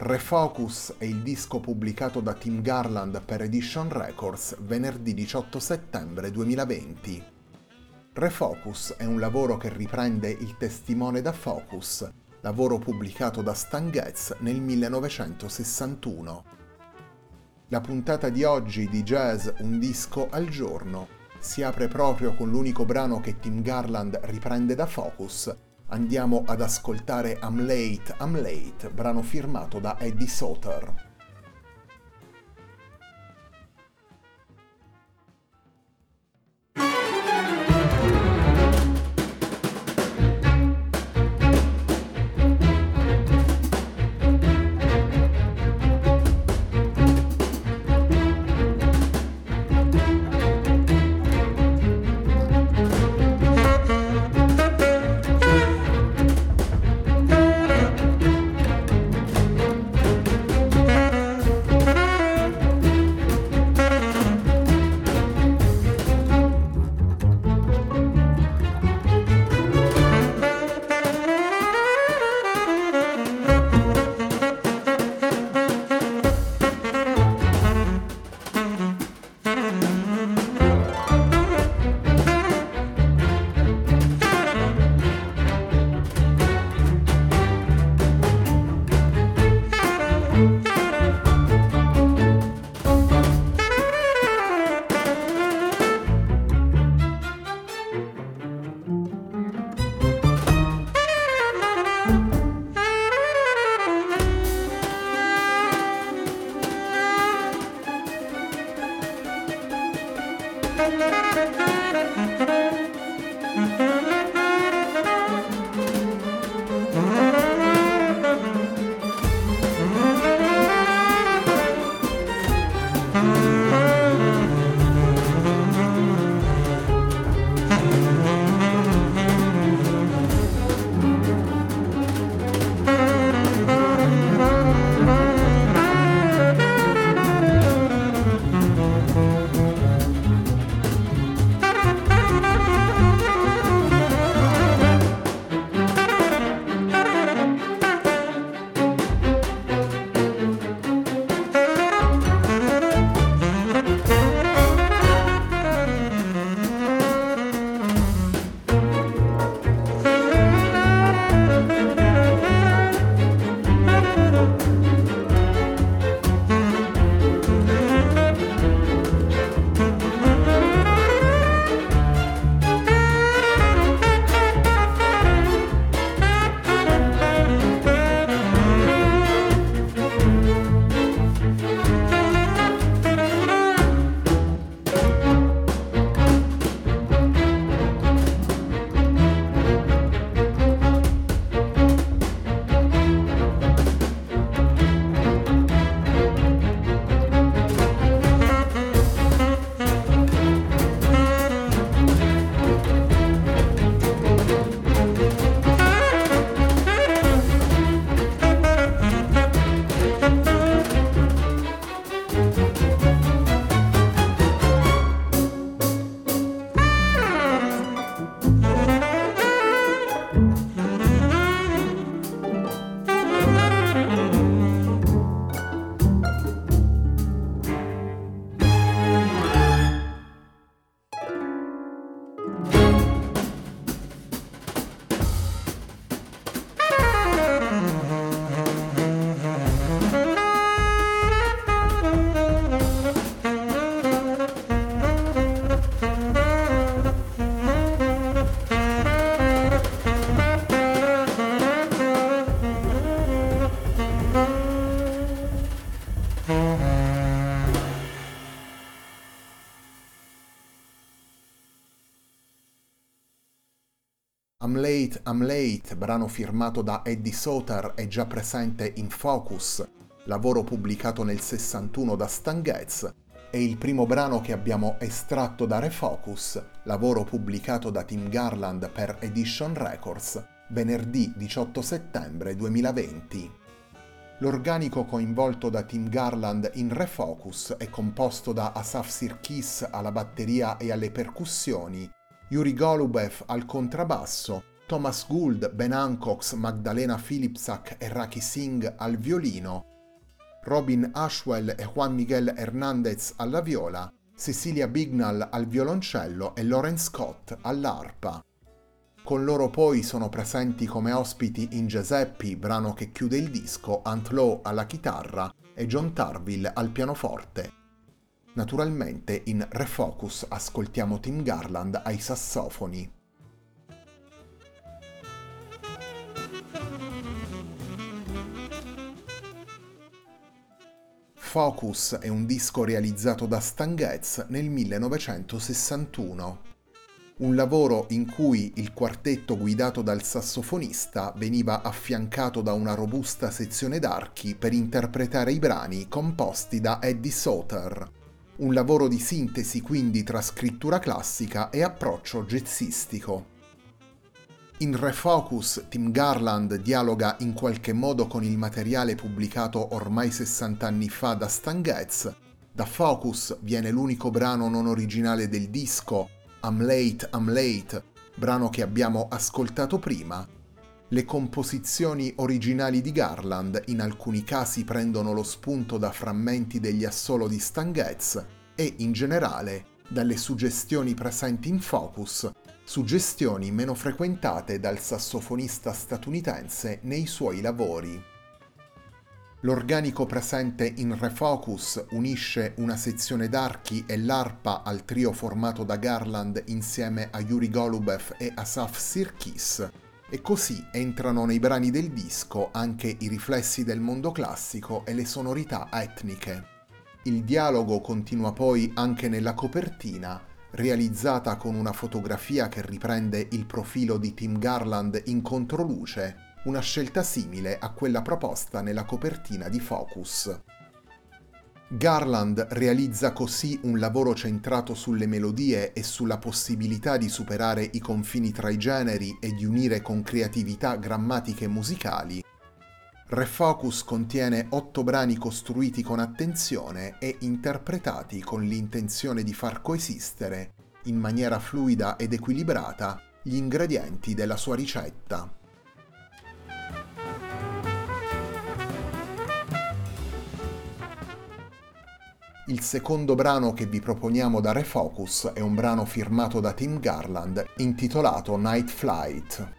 Refocus è il disco pubblicato da Tim Garland per Edition Records venerdì 18 settembre 2020. Refocus è un lavoro che riprende Il testimone da Focus, lavoro pubblicato da Stan Getz nel 1961. La puntata di oggi di Jazz Un disco al giorno si apre proprio con l'unico brano che Tim Garland riprende da Focus, andiamo ad ascoltare I'm Late, I'm Late, brano firmato da Eddie Sauter. I'm Late, brano firmato da Eddie Sauter, è già presente in Focus, lavoro pubblicato nel 61 da Stan Getz, e il primo brano che abbiamo estratto da Refocus, lavoro pubblicato da Tim Garland per Edition Records, venerdì 18 settembre 2020. L'organico coinvolto da Tim Garland in Refocus è composto da Asaf Sirkis alla batteria e alle percussioni, Yuri Golubev al contrabbasso, Thomas Gould, Ben Hancock, Magdalena Philipsak e Raki Singh al violino, Robin Ashwell e Juan Miguel Hernandez alla viola, Cecilia Bignall al violoncello e Lauren Scott all'arpa. Con loro poi sono presenti come ospiti in Giuseppe, brano che chiude il disco, Ant Lowe alla chitarra e John Tarville al pianoforte. Naturalmente in Refocus ascoltiamo Tim Garland ai sassofoni. Focus è un disco realizzato da Stan Getz nel 1961. Un lavoro in cui il quartetto guidato dal sassofonista veniva affiancato da una robusta sezione d'archi per interpretare i brani composti da Eddie Sauter. Un lavoro di sintesi quindi tra scrittura classica e approccio jazzistico. In Refocus Tim Garland dialoga in qualche modo con il materiale pubblicato ormai 60 anni fa da Stan Getz. Da Focus viene l'unico brano non originale del disco, I'm Late, I'm Late, brano che abbiamo ascoltato prima. Le composizioni originali di Garland in alcuni casi prendono lo spunto da frammenti degli assolo di Stan Getz e, in generale, dalle suggestioni presenti in Focus suggestioni meno frequentate dal sassofonista statunitense nei suoi lavori. L'organico presente in Refocus unisce una sezione d'archi e l'arpa al trio formato da Garland insieme a Yuri Golubev e Asaf Sirkis, e così entrano nei brani del disco anche i riflessi del mondo classico e le sonorità etniche. Il dialogo continua poi anche nella copertina, realizzata con una fotografia che riprende il profilo di Tim Garland in controluce, una scelta simile a quella proposta nella copertina di Focus. Garland realizza così un lavoro centrato sulle melodie e sulla possibilità di superare i confini tra i generi e di unire con creatività grammatiche musicali. Refocus contiene otto brani costruiti con attenzione e interpretati con l'intenzione di far coesistere, in maniera fluida ed equilibrata, gli ingredienti della sua ricetta. Il secondo brano che vi proponiamo da Refocus è un brano firmato da Tim Garland intitolato Night Flight.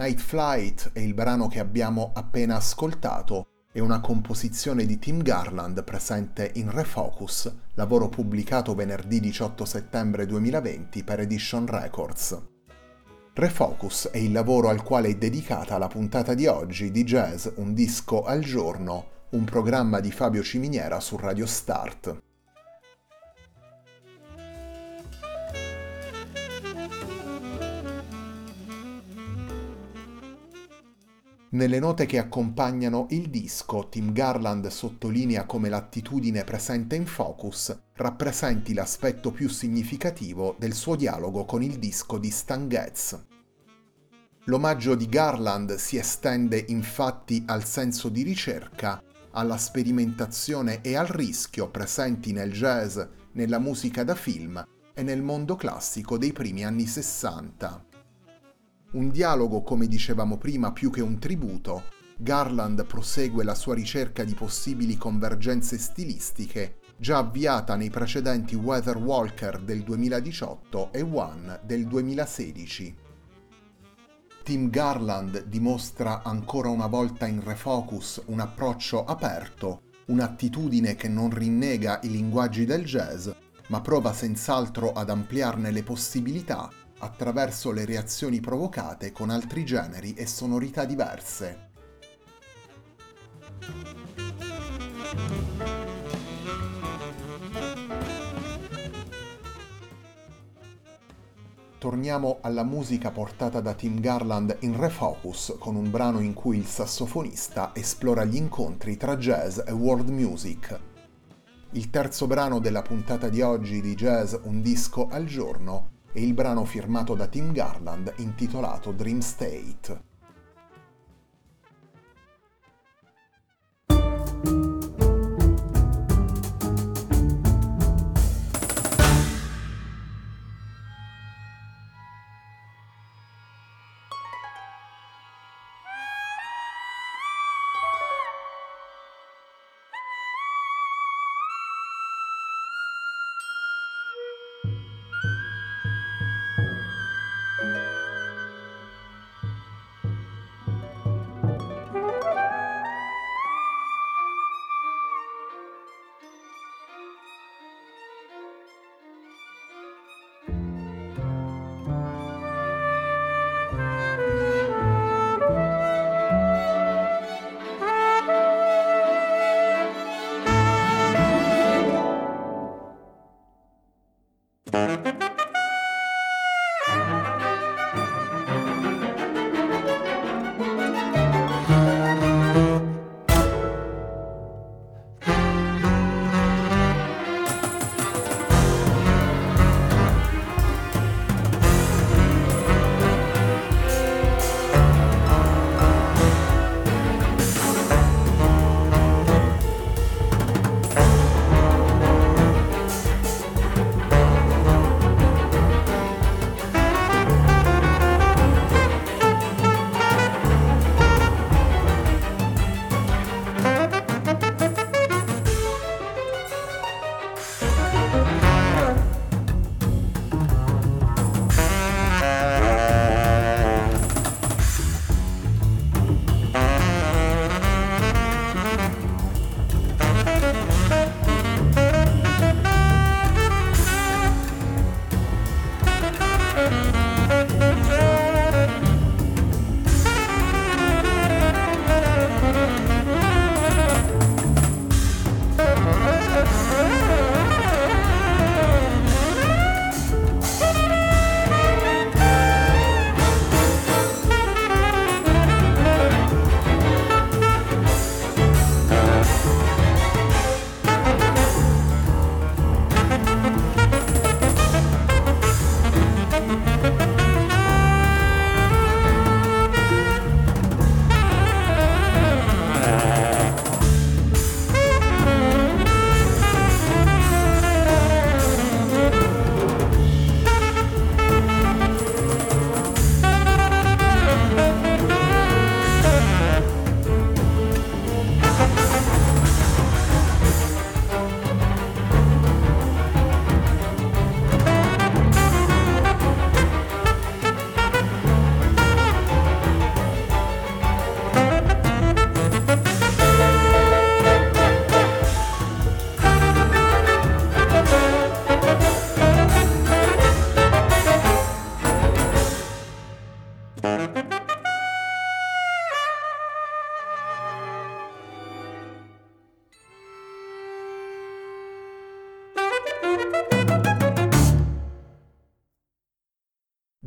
Night Flight è il brano che abbiamo appena ascoltato, è una composizione di Tim Garland presente in Refocus, lavoro pubblicato venerdì 18 settembre 2020 per Edition Records. Refocus è il lavoro al quale è dedicata la puntata di oggi di Jazz Un disco al giorno, un programma di Fabio Ciminiera su Radio Start. Nelle note che accompagnano il disco, Tim Garland sottolinea come l'attitudine presente in Focus rappresenti l'aspetto più significativo del suo dialogo con il disco di Stan Getz. L'omaggio di Garland si estende infatti al senso di ricerca, alla sperimentazione e al rischio presenti nel jazz, nella musica da film e nel mondo classico dei primi anni 60. Un dialogo, come dicevamo prima, più che un tributo, Garland prosegue la sua ricerca di possibili convergenze stilistiche già avviata nei precedenti Weather Walker del 2018 e One del 2016. Tim Garland dimostra ancora una volta in Refocus un approccio aperto, un'attitudine che non rinnega i linguaggi del jazz, ma prova senz'altro ad ampliarne le possibilità attraverso le reazioni provocate con altri generi e sonorità diverse. Torniamo alla musica portata da Tim Garland in Refocus con un brano in cui il sassofonista esplora gli incontri tra jazz e world music. Il terzo brano della puntata di oggi di Jazz Un disco al giorno e il brano firmato da Tim Garland intitolato Dream State.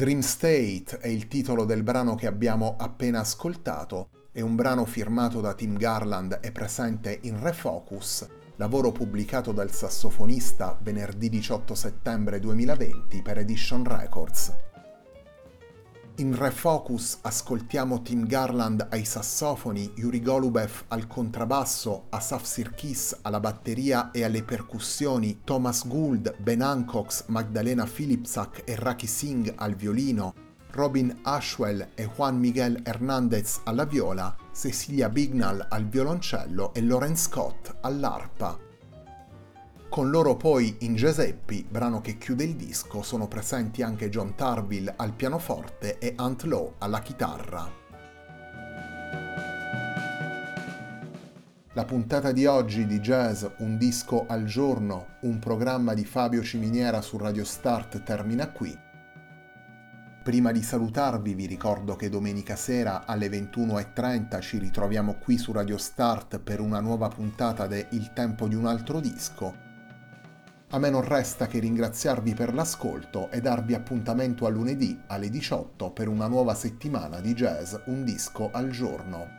Dream State è il titolo del brano che abbiamo appena ascoltato, è un brano firmato da Tim Garland e presente in Refocus, lavoro pubblicato dal sassofonista venerdì 18 settembre 2020 per Edition Records. In Refocus ascoltiamo Tim Garland ai sassofoni, Yuri Golubev al contrabbasso, Asaf Sirkis alla batteria e alle percussioni, Thomas Gould, Ben Hancock, Magdalena Philipsak e Raki Singh al violino, Robin Ashwell e Juan Miguel Hernandez alla viola, Cecilia Bignall al violoncello e Lauren Scott all'arpa. Con loro poi in Giuseppi, brano che chiude il disco, sono presenti anche John Tarville al pianoforte e Ant Lowe alla chitarra. La puntata di oggi di Jazz Un disco al giorno, un programma di Fabio Ciminiera su Radio Start termina qui. Prima di salutarvi vi ricordo che domenica sera alle 21.30 ci ritroviamo qui su Radio Start per una nuova puntata de Il tempo di un altro disco a me non resta che ringraziarvi per l'ascolto e darvi appuntamento a lunedì alle 18 per una nuova settimana di jazz Un disco al giorno.